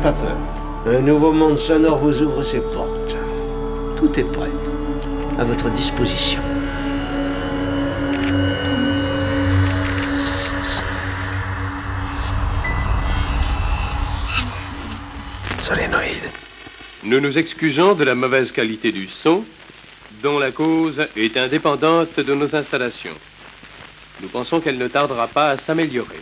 pas peur. Un nouveau monde sonore vous ouvre ses portes. Tout est prêt. À votre disposition. Solénoïde. Nous nous excusons de la mauvaise qualité du son, dont la cause est indépendante de nos installations. Nous pensons qu'elle ne tardera pas à s'améliorer.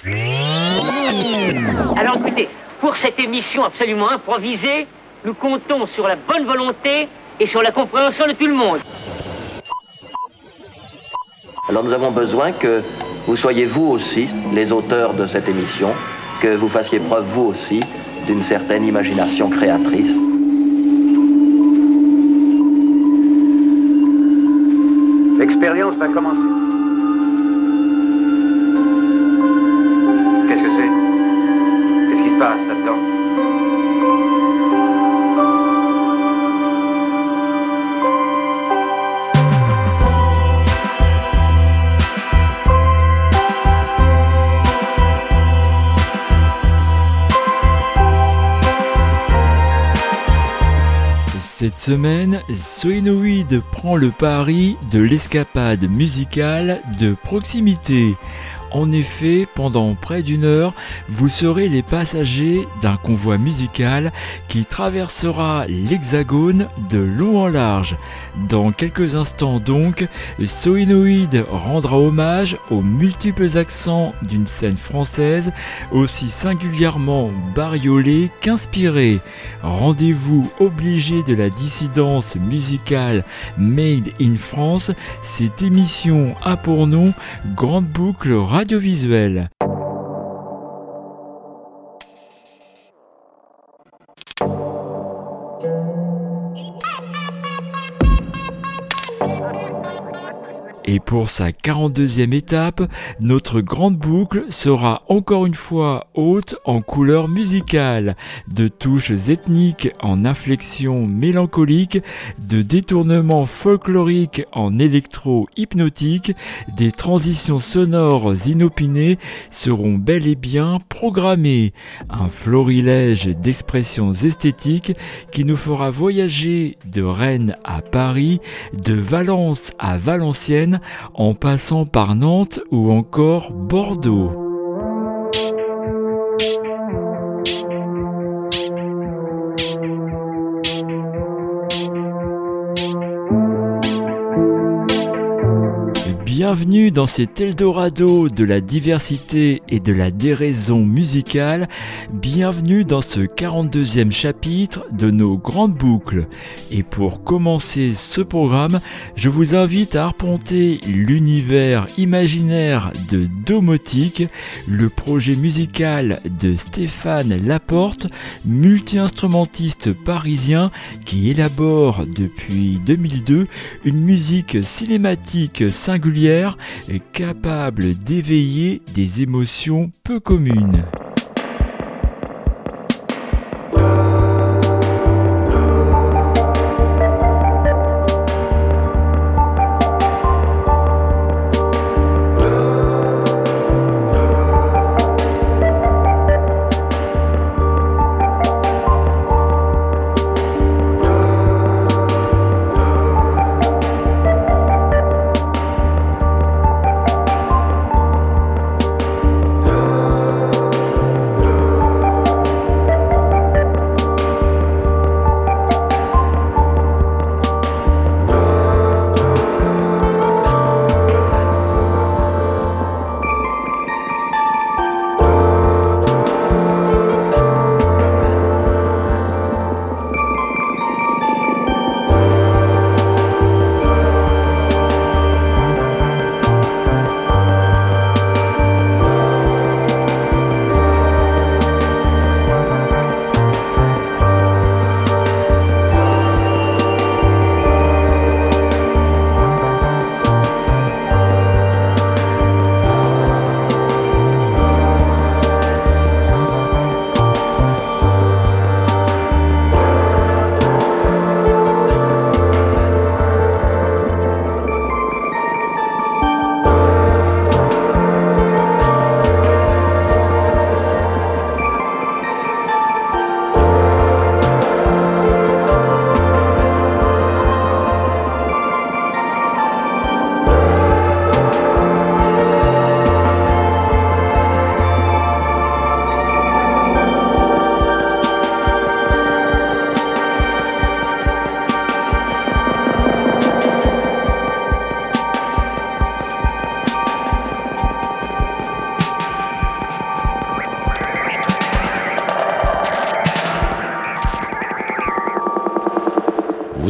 Alors écoutez, pour cette émission absolument improvisée, nous comptons sur la bonne volonté et sur la compréhension de tout le monde. Alors nous avons besoin que vous soyez vous aussi les auteurs de cette émission, que vous fassiez preuve vous aussi d'une certaine imagination créatrice. L'expérience va commencer. Cette semaine, Soinoïde prend le pari de l'escapade musicale de proximité. En effet, pendant près d'une heure, vous serez les passagers d'un convoi musical qui traversera l'hexagone de long en large. Dans quelques instants donc, Soinoïde rendra hommage aux multiples accents d'une scène française aussi singulièrement bariolée qu'inspirée. Rendez-vous obligé de la dissidence musicale Made in France, cette émission a pour nom Grande Boucle radiovisuel. Et pour sa 42e étape, notre grande boucle sera encore une fois haute en couleur musicale, de touches ethniques en inflexion mélancolique, de détournements folkloriques en électro-hypnotique, des transitions sonores inopinées seront bel et bien programmées. Un florilège d'expressions esthétiques qui nous fera voyager de Rennes à Paris, de Valence à Valenciennes, en passant par Nantes ou encore Bordeaux. Bienvenue dans cet Eldorado de la diversité et de la déraison musicale. Bienvenue dans ce 42e chapitre de nos grandes boucles. Et pour commencer ce programme, je vous invite à arpenter l'univers imaginaire de Domotique, le projet musical de Stéphane Laporte, multi-instrumentiste parisien qui élabore depuis 2002 une musique cinématique singulière capable d'éveiller des émotions peu communes.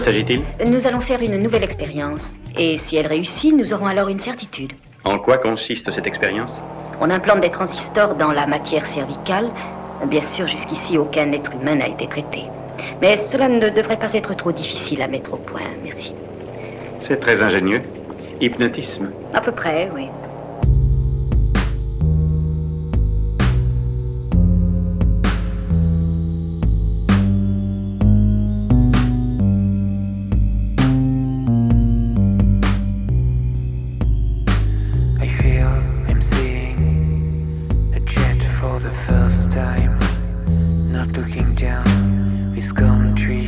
S'agit-il Nous allons faire une nouvelle expérience. Et si elle réussit, nous aurons alors une certitude. En quoi consiste cette expérience On implante des transistors dans la matière cervicale. Bien sûr, jusqu'ici, aucun être humain n'a été traité. Mais cela ne devrait pas être trop difficile à mettre au point. Merci. C'est très ingénieux. Hypnotisme À peu près, oui. this country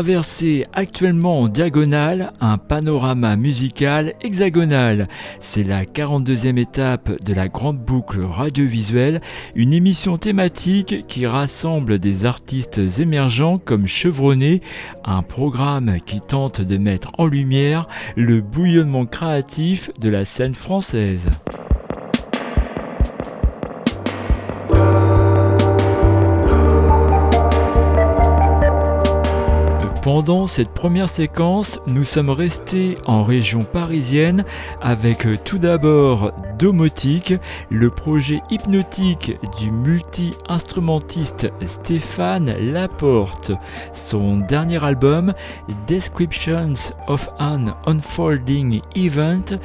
traversez actuellement en diagonale un panorama musical hexagonal. C'est la 42e étape de la grande boucle radiovisuelle, une émission thématique qui rassemble des artistes émergents comme Chevronné, un programme qui tente de mettre en lumière le bouillonnement créatif de la scène française. Pendant cette première séquence, nous sommes restés en région parisienne avec euh, tout d'abord Domotique, le projet hypnotique du multi-instrumentiste Stéphane Laporte. Son dernier album, Descriptions of an Unfolding Event,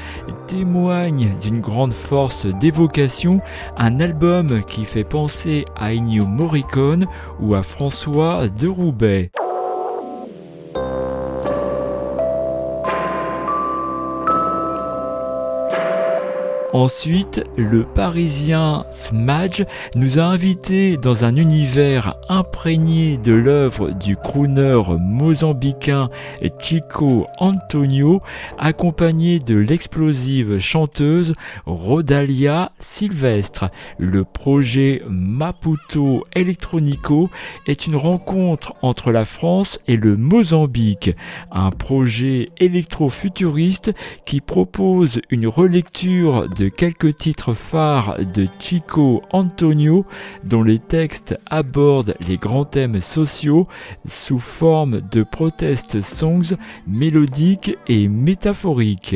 témoigne d'une grande force d'évocation, un album qui fait penser à Ennio Morricone ou à François de Roubaix. Ensuite, le Parisien Smadge nous a invités dans un univers imprégné de l'œuvre du crooner mozambicain Chico Antonio, accompagné de l'explosive chanteuse Rodalia Silvestre. Le projet Maputo Electronico est une rencontre entre la France et le Mozambique, un projet électro-futuriste qui propose une relecture de quelques titres phares de Chico Antonio dont les textes abordent les grands thèmes sociaux sous forme de protest songs mélodiques et métaphoriques.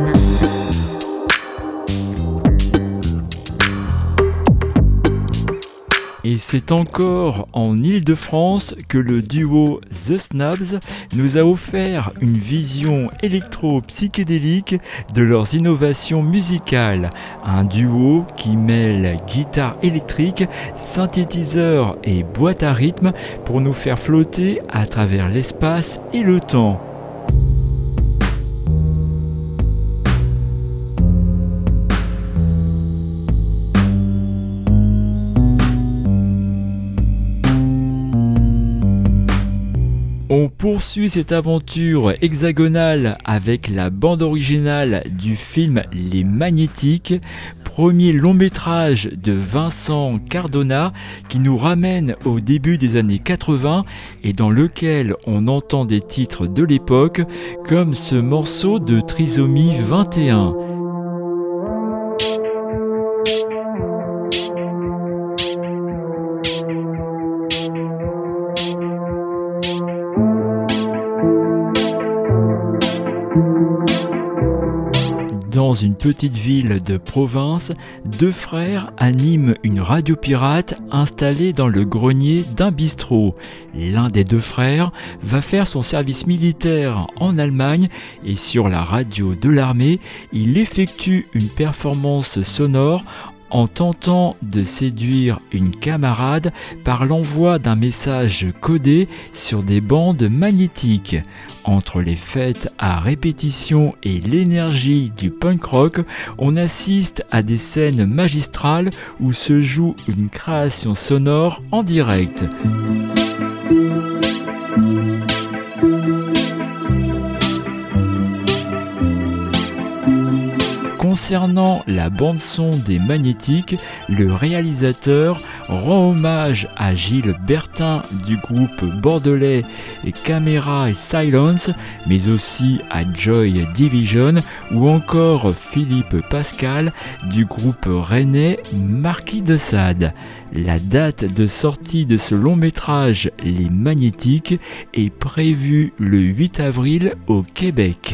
Et c'est encore en Ile-de-France que le duo The Snabs nous a offert une vision électro-psychédélique de leurs innovations musicales. Un duo qui mêle guitare électrique, synthétiseur et boîte à rythme pour nous faire flotter à travers l'espace et le temps. On poursuit cette aventure hexagonale avec la bande originale du film Les Magnétiques, premier long métrage de Vincent Cardona qui nous ramène au début des années 80 et dans lequel on entend des titres de l'époque comme ce morceau de Trisomie 21. Une petite ville de province, deux frères animent une radio pirate installée dans le grenier d'un bistrot. L'un des deux frères va faire son service militaire en Allemagne et sur la radio de l'armée, il effectue une performance sonore en tentant de séduire une camarade par l'envoi d'un message codé sur des bandes magnétiques. Entre les fêtes à répétition et l'énergie du punk rock, on assiste à des scènes magistrales où se joue une création sonore en direct. Concernant la bande-son des Magnétiques, le réalisateur rend hommage à Gilles Bertin du groupe bordelais Camera et Silence, mais aussi à Joy Division ou encore Philippe Pascal du groupe rennais Marquis de Sade. La date de sortie de ce long métrage Les Magnétiques est prévue le 8 avril au Québec.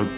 Bien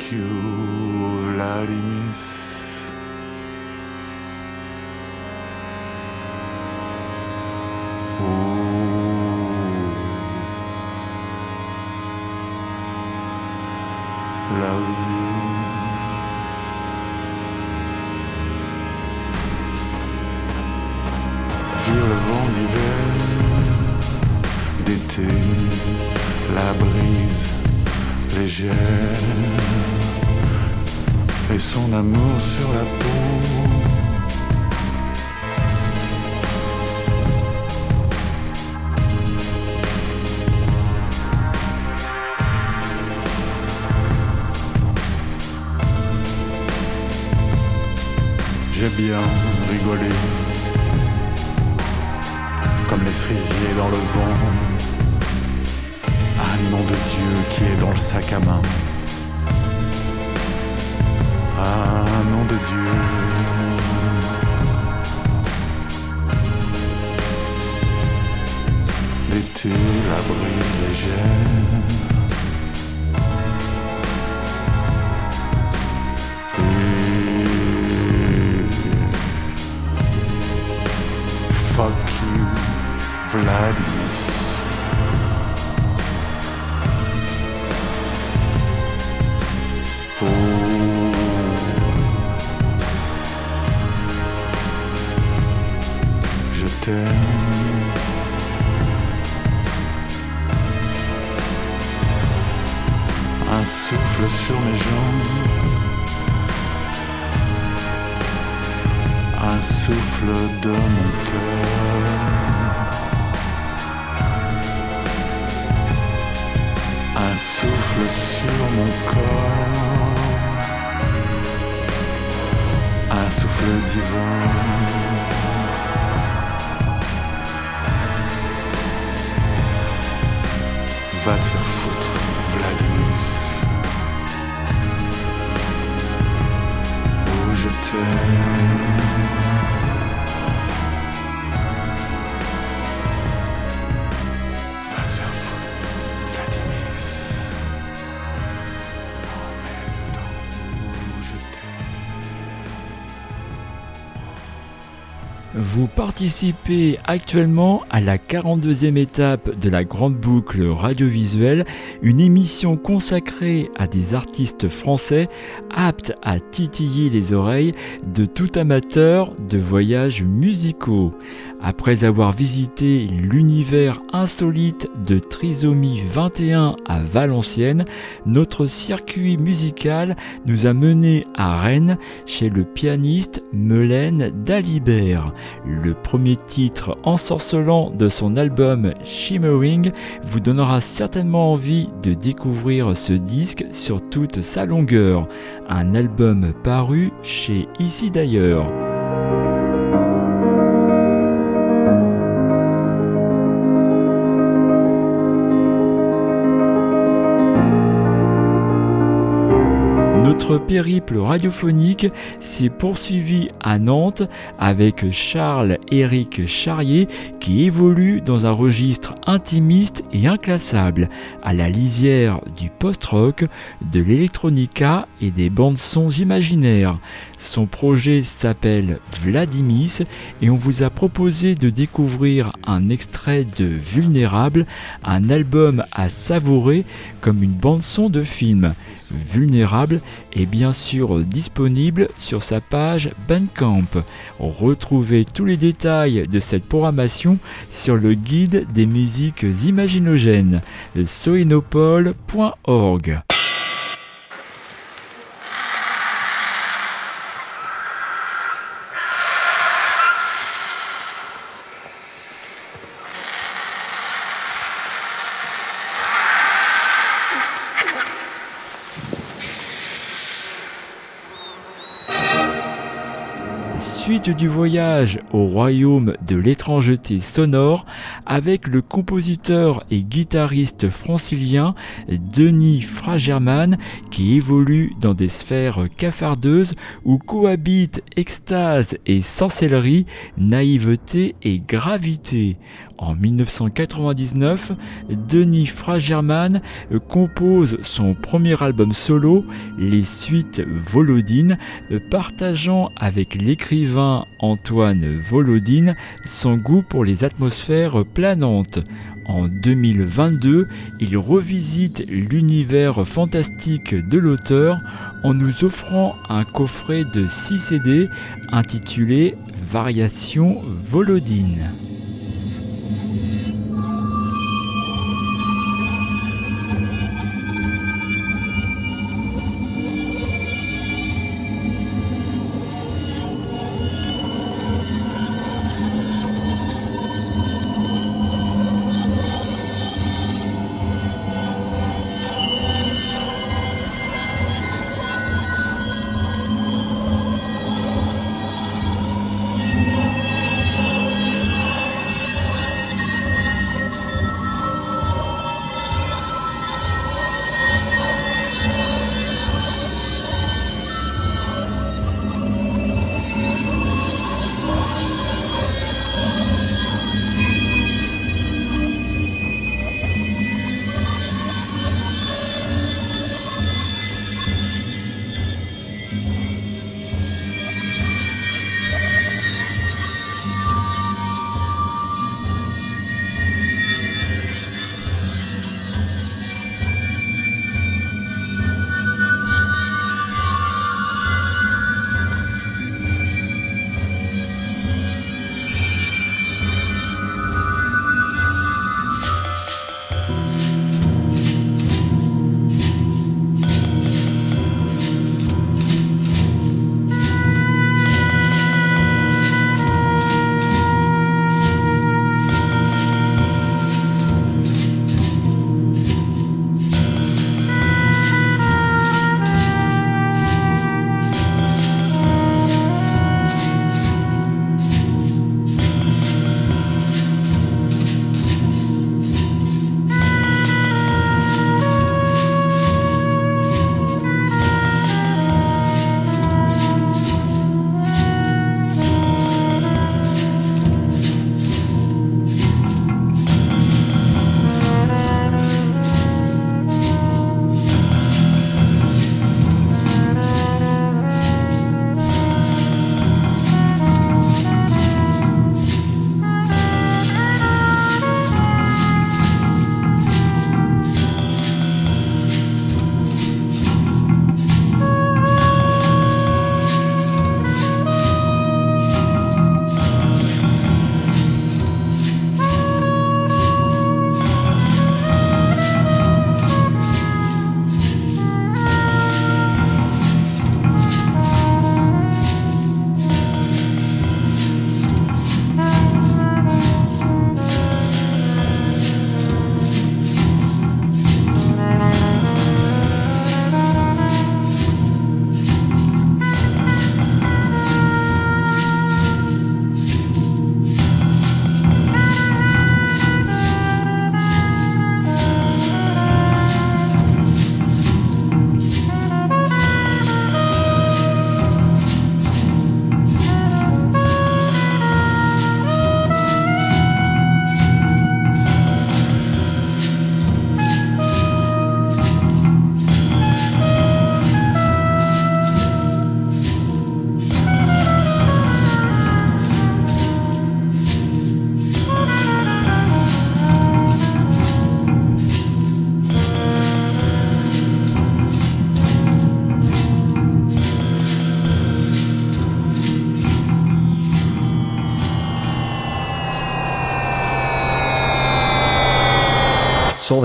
t'aime. Un souffle sur mes jambes. Un souffle de mon cœur. un souffle sur mon corps, un souffle divin. Oh, je t'aime. Vous participez actuellement à la 42e étape de la Grande Boucle radiovisuelle, une émission consacrée à des artistes français aptes à titiller les oreilles de tout amateur de voyages musicaux. Après avoir visité l'univers insolite de Trisomie 21 à Valenciennes, notre circuit musical nous a menés à Rennes chez le pianiste Melaine Dalibert. Le premier titre ensorcelant de son album Shimmering vous donnera certainement envie de découvrir ce disque sur toute sa longueur, un album paru chez Ici d'ailleurs. Notre périple radiophonique s'est poursuivi à Nantes avec Charles-Éric Charrier qui évolue dans un registre intimiste et inclassable, à la lisière du post-rock, de l'électronica et des bandes sons imaginaires. Son projet s'appelle Vladimis et on vous a proposé de découvrir un extrait de Vulnérable, un album à savourer comme une bande son de film. Vulnérable est bien sûr disponible sur sa page Bandcamp. Retrouvez tous les détails de cette programmation sur le guide des musiques imaginogènes, soinopole.org. du voyage au royaume de l'étrangeté sonore avec le compositeur et guitariste francilien Denis Fragerman qui évolue dans des sphères cafardeuses où cohabitent extase et sorcellerie, naïveté et gravité. En 1999, Denis Fragerman compose son premier album solo, Les Suites Volodine, partageant avec l'écrivain Antoine Volodine son goût pour les atmosphères planantes. En 2022, il revisite l'univers fantastique de l'auteur en nous offrant un coffret de 6 CD intitulé Variation Volodine.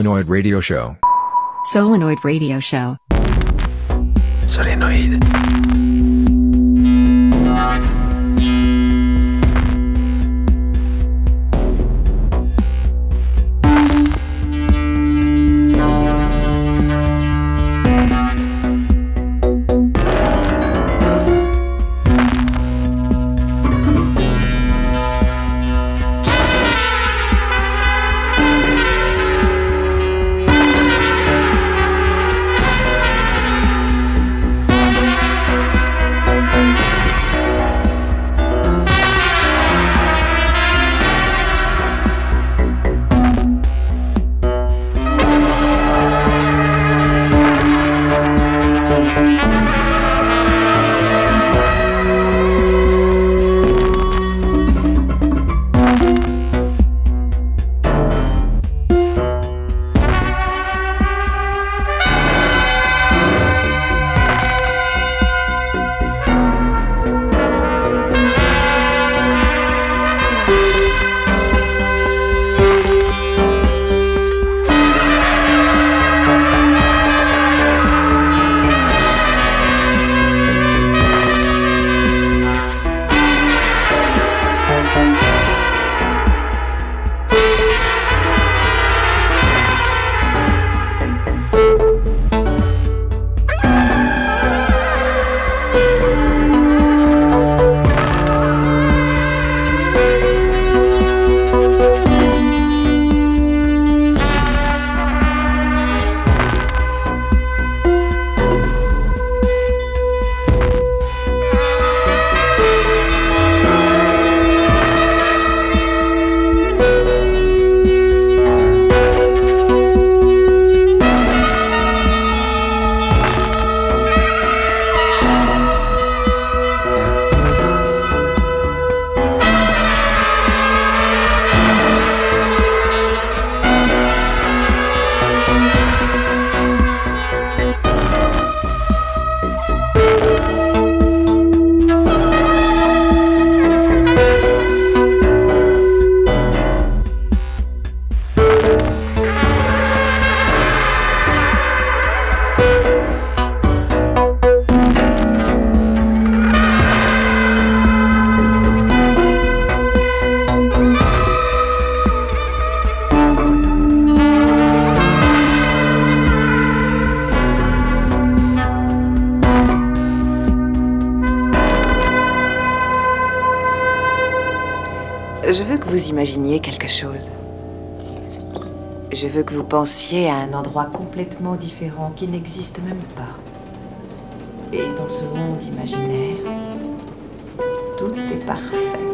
Solenoid Radio Show. Solenoid Radio Show. Solenoid. Imaginiez quelque chose. Je veux que vous pensiez à un endroit complètement différent qui n'existe même pas. Et dans ce monde imaginaire, tout est parfait.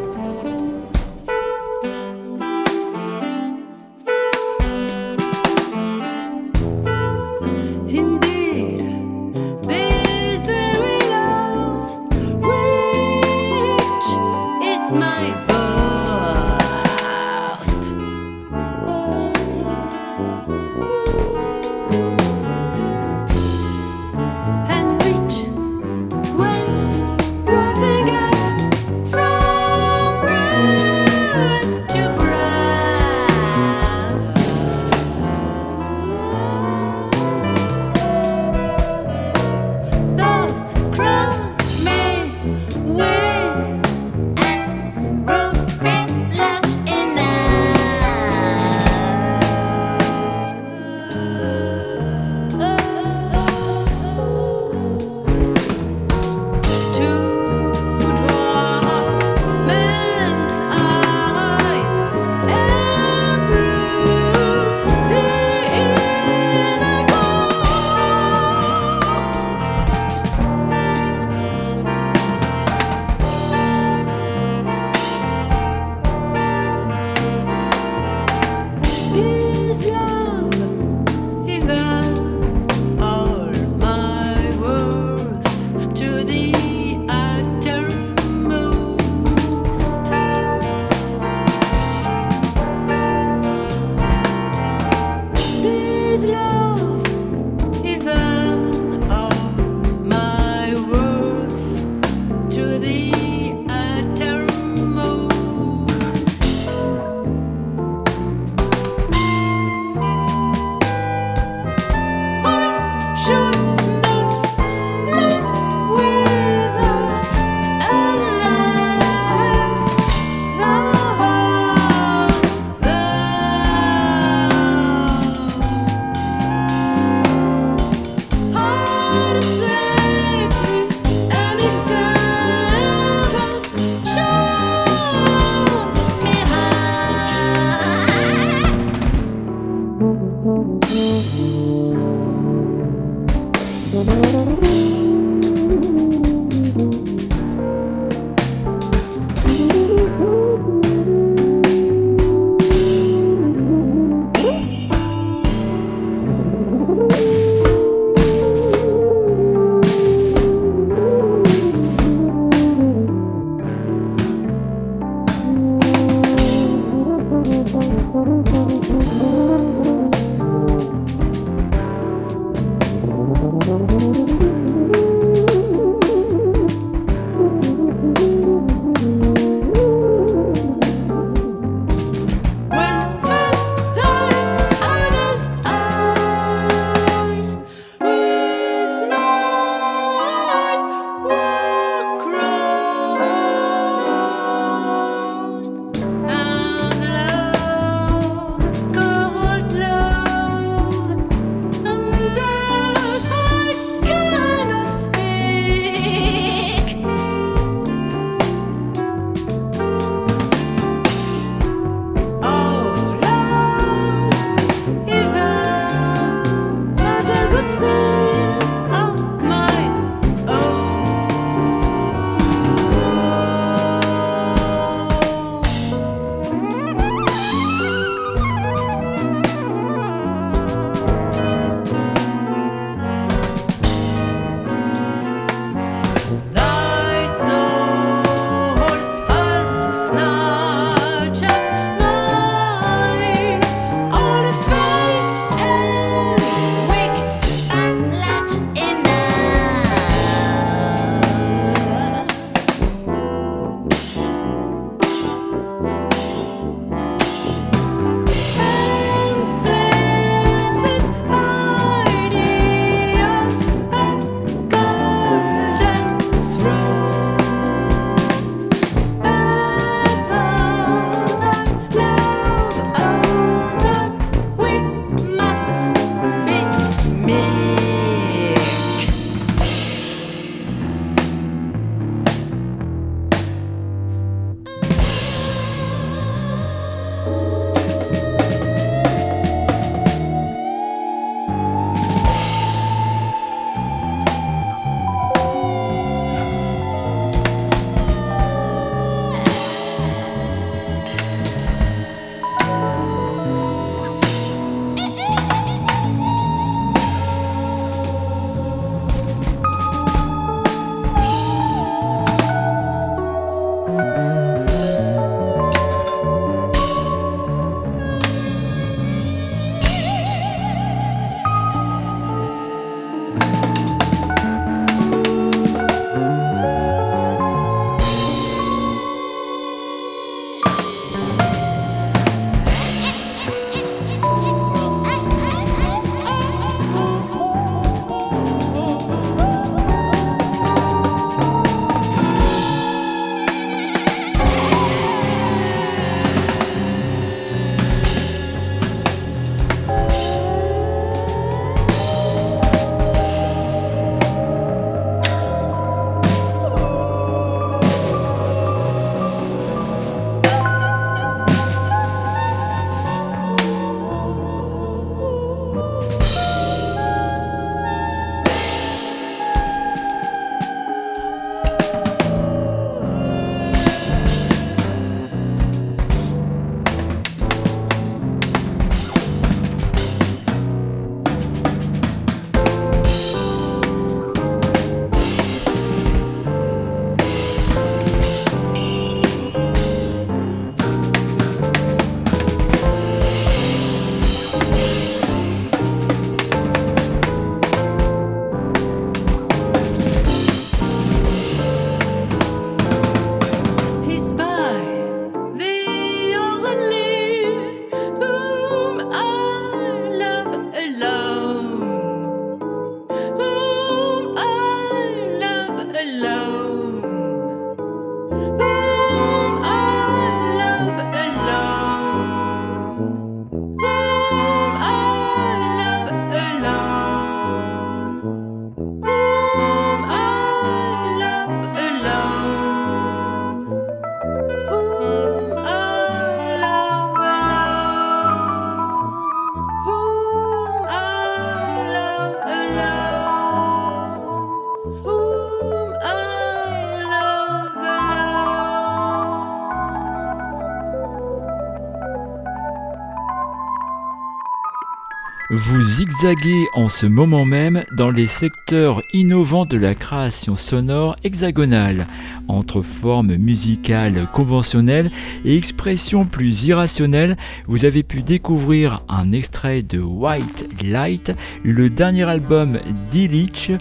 Vous zigzaguez en ce moment même dans les secteurs innovants de la création sonore hexagonale, entre formes musicales conventionnelles et expressions plus irrationnelles. Vous avez pu découvrir un extrait de White Light, le dernier album d'Illich,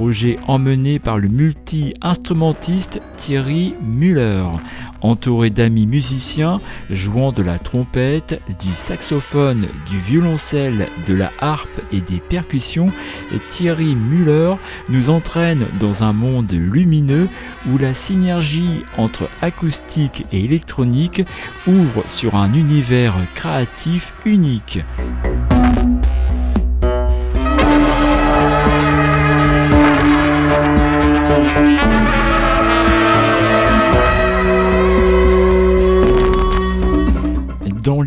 projet emmené par le multi-instrumentiste Thierry Müller. Entouré d'amis musiciens jouant de la trompette, du saxophone, du violoncelle, de la harpe et des percussions, Thierry Müller nous entraîne dans un monde lumineux où la synergie entre acoustique et électronique ouvre sur un univers créatif unique.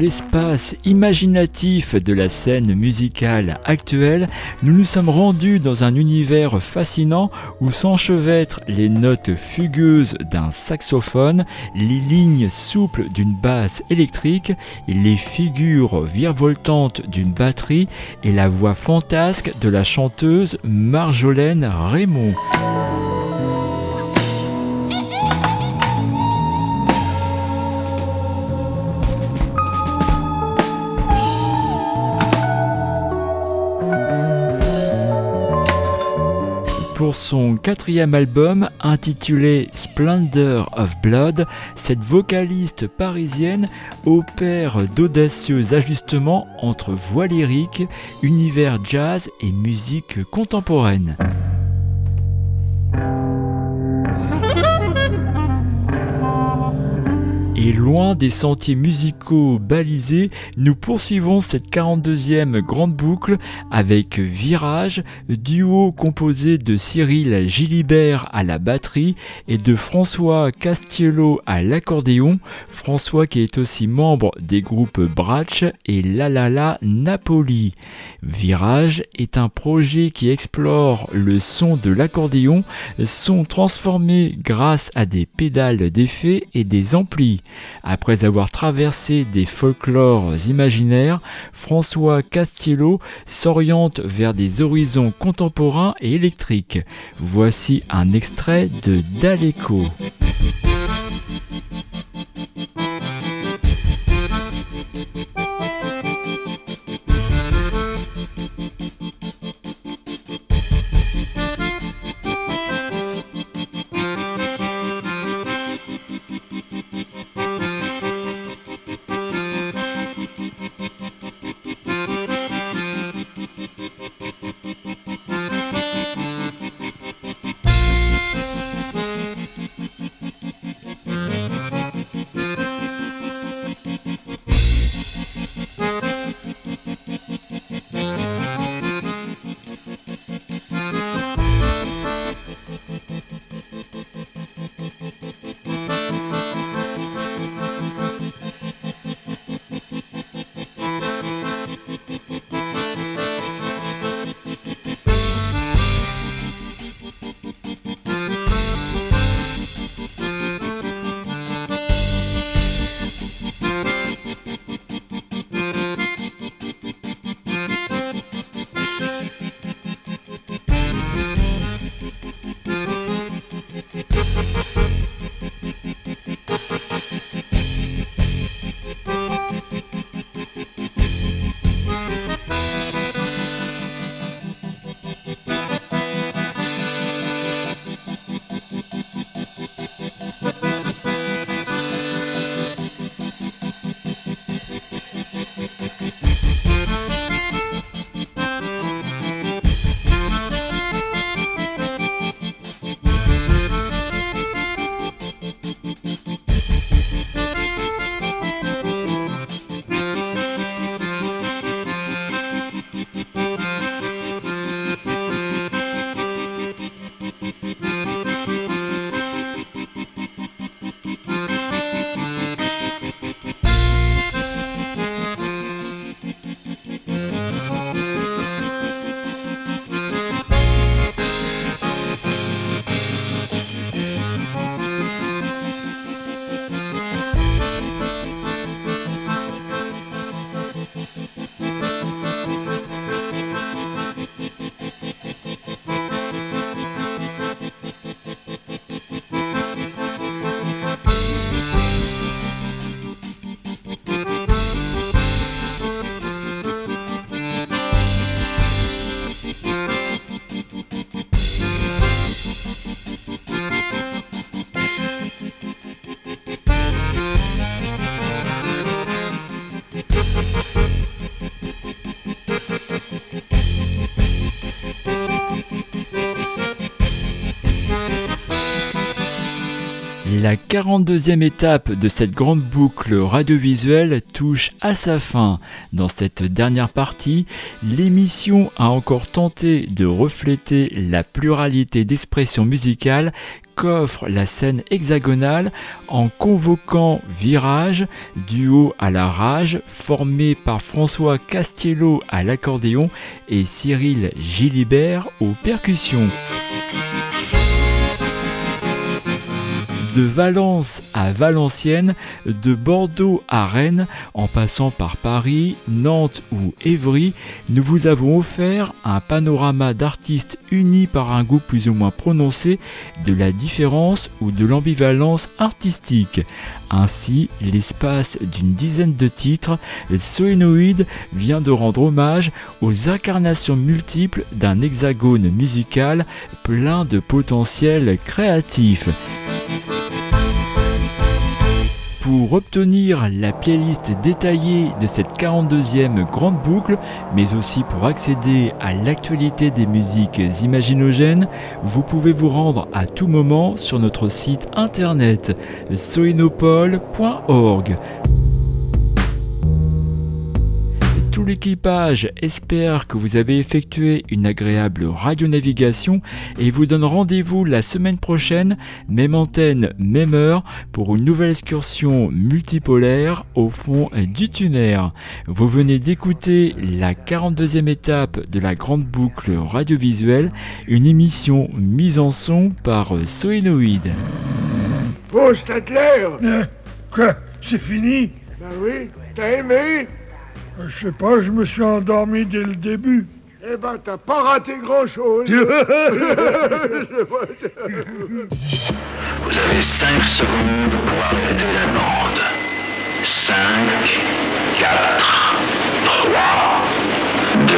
L'espace imaginatif de la scène musicale actuelle, nous nous sommes rendus dans un univers fascinant où s'enchevêtrent les notes fugueuses d'un saxophone, les lignes souples d'une basse électrique, les figures virevoltantes d'une batterie et la voix fantasque de la chanteuse Marjolaine Raymond. Pour son quatrième album intitulé Splendor of Blood, cette vocaliste parisienne opère d'audacieux ajustements entre voix lyrique, univers jazz et musique contemporaine. Et loin des sentiers musicaux balisés, nous poursuivons cette 42e grande boucle avec Virage, duo composé de Cyril Gilibert à la batterie et de François Castiello à l'accordéon. François qui est aussi membre des groupes Bratch et La La La Napoli. Virage est un projet qui explore le son de l'accordéon, son transformé grâce à des pédales d'effet et des amplis. Après avoir traversé des folklores imaginaires, François Castiello s'oriente vers des horizons contemporains et électriques. Voici un extrait de Daleco. 42e étape de cette grande boucle radiovisuelle touche à sa fin. Dans cette dernière partie, l'émission a encore tenté de refléter la pluralité d'expressions musicales qu'offre la scène hexagonale en convoquant Virage, duo à la rage, formé par François Castiello à l'accordéon et Cyril Gilibert aux percussions. De Valence à Valenciennes, de Bordeaux à Rennes, en passant par Paris, Nantes ou Évry, nous vous avons offert un panorama d'artistes unis par un goût plus ou moins prononcé de la différence ou de l'ambivalence artistique. Ainsi, l'espace d'une dizaine de titres, Soénoïde vient de rendre hommage aux incarnations multiples d'un hexagone musical plein de potentiel créatif. Pour obtenir la playlist détaillée de cette 42e grande boucle, mais aussi pour accéder à l'actualité des musiques imaginogènes, vous pouvez vous rendre à tout moment sur notre site internet soinopole.org tout l'équipage espère que vous avez effectué une agréable radionavigation et vous donne rendez-vous la semaine prochaine, même antenne, même heure, pour une nouvelle excursion multipolaire au fond du tunnel. Vous venez d'écouter la 42e étape de la grande boucle radiovisuelle, une émission mise en son par Soénoïde. C'est clair Quoi? C'est fini? Ben oui, t'as aimé? Je sais pas, je me suis endormi dès le début. Eh ben, t'as pas raté grand-chose. Vous avez 5 secondes pour arrêter la bande. 5, 4, 3, 2,